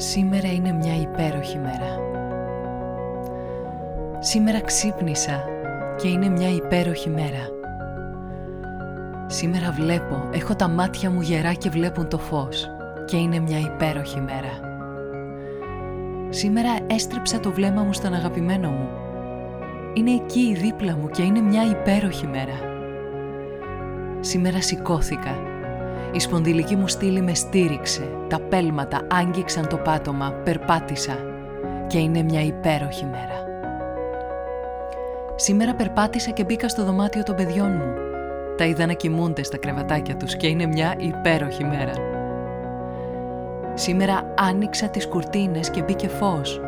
Σήμερα είναι μια υπέροχη μέρα. Σήμερα ξύπνησα και είναι μια υπέροχη μέρα. Σήμερα βλέπω, έχω τα μάτια μου γερά και βλέπουν το φως και είναι μια υπέροχη μέρα. Σήμερα έστρεψα το βλέμμα μου στον αγαπημένο μου. Είναι εκεί δίπλα μου και είναι μια υπέροχη μέρα. Σήμερα σηκώθηκα η σπονδυλική μου στήλη με στήριξε, τα πέλματα άγγιξαν το πάτωμα, περπάτησα και είναι μια υπέροχη μέρα. Σήμερα περπάτησα και μπήκα στο δωμάτιο των παιδιών μου. Τα είδα να κοιμούνται στα κρεβατάκια τους και είναι μια υπέροχη μέρα. Σήμερα άνοιξα τις κουρτίνες και μπήκε φως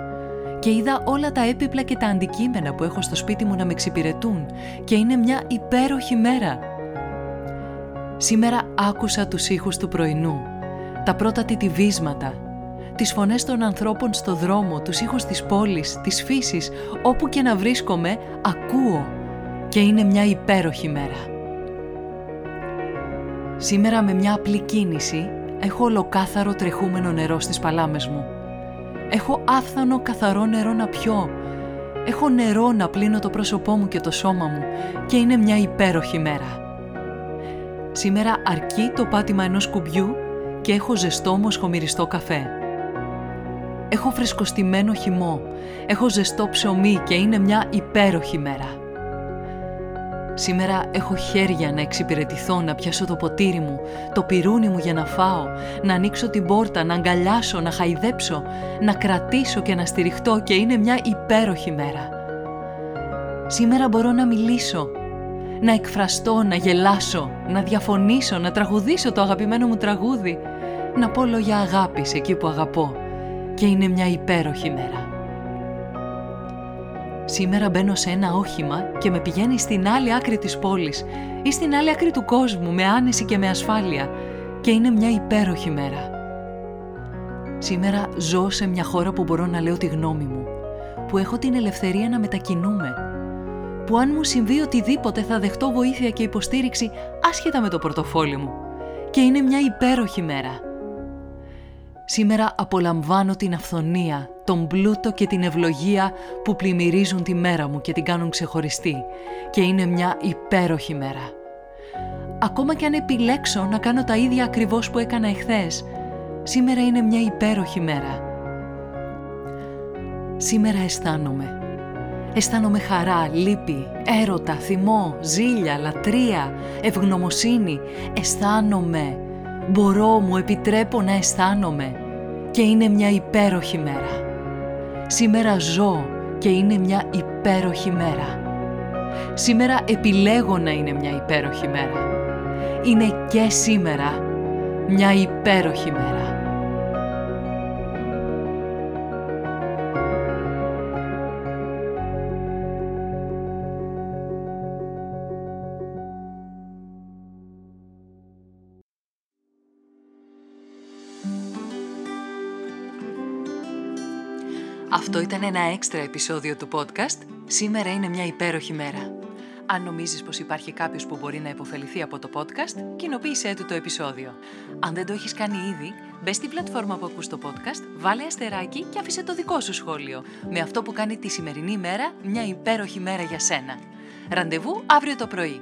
και είδα όλα τα έπιπλα και τα αντικείμενα που έχω στο σπίτι μου να με εξυπηρετούν και είναι μια υπέροχη μέρα. Σήμερα άκουσα τους ήχους του πρωινού, τα πρώτα τιτιβίσματα, τις φωνές των ανθρώπων στο δρόμο, τους ήχους της πόλης, της φύσης, όπου και να βρίσκομαι, ακούω και είναι μια υπέροχη μέρα. Σήμερα με μια απλή κίνηση έχω ολοκάθαρο τρεχούμενο νερό στις παλάμες μου. Έχω άφθανο καθαρό νερό να πιω. Έχω νερό να πλύνω το πρόσωπό μου και το σώμα μου και είναι μια υπέροχη μέρα. Σήμερα αρκεί το πάτημα ενός κουμπιού και έχω ζεστό μοσχομυριστό καφέ. Έχω φρεσκοστημένο χυμό, έχω ζεστό ψωμί και είναι μια υπέροχη μέρα. Σήμερα έχω χέρια να εξυπηρετηθώ, να πιάσω το ποτήρι μου, το πυρούνι μου για να φάω, να ανοίξω την πόρτα, να αγκαλιάσω, να χαϊδέψω, να κρατήσω και να στηριχτώ και είναι μια υπέροχη μέρα. Σήμερα μπορώ να μιλήσω, να εκφραστώ, να γελάσω, να διαφωνήσω, να τραγουδήσω το αγαπημένο μου τραγούδι, να πω λόγια αγάπης εκεί που αγαπώ και είναι μια υπέροχη μέρα. Σήμερα μπαίνω σε ένα όχημα και με πηγαίνει στην άλλη άκρη της πόλης ή στην άλλη άκρη του κόσμου με άνεση και με ασφάλεια και είναι μια υπέροχη μέρα. Σήμερα ζω σε μια χώρα που μπορώ να λέω τη γνώμη μου, που έχω την ελευθερία να μετακινούμε, που αν μου συμβεί οτιδήποτε θα δεχτώ βοήθεια και υποστήριξη άσχετα με το πορτοφόλι μου. Και είναι μια υπέροχη μέρα. Σήμερα απολαμβάνω την αυθονία, τον πλούτο και την ευλογία που πλημμυρίζουν τη μέρα μου και την κάνουν ξεχωριστή. Και είναι μια υπέροχη μέρα. Ακόμα και αν επιλέξω να κάνω τα ίδια ακριβώς που έκανα εχθές, σήμερα είναι μια υπέροχη μέρα. Σήμερα αισθάνομαι Αισθάνομαι χαρά, λύπη, έρωτα, θυμό, ζήλια, λατρεία, ευγνωμοσύνη. Αισθάνομαι. Μπορώ, μου επιτρέπω να αισθάνομαι. Και είναι μια υπέροχη μέρα. Σήμερα ζω και είναι μια υπέροχη μέρα. Σήμερα επιλέγω να είναι μια υπέροχη μέρα. Είναι και σήμερα μια υπέροχη μέρα. Αυτό ήταν ένα έξτρα επεισόδιο του podcast. Σήμερα είναι μια υπέροχη μέρα. Αν νομίζεις πως υπάρχει κάποιος που μπορεί να υποφεληθεί από το podcast, κοινοποίησέ του το επεισόδιο. Αν δεν το έχεις κάνει ήδη, μπες στην πλατφόρμα που ακούς το podcast, βάλε αστεράκι και άφησε το δικό σου σχόλιο. Με αυτό που κάνει τη σημερινή μέρα μια υπέροχη μέρα για σένα. Ραντεβού αύριο το πρωί.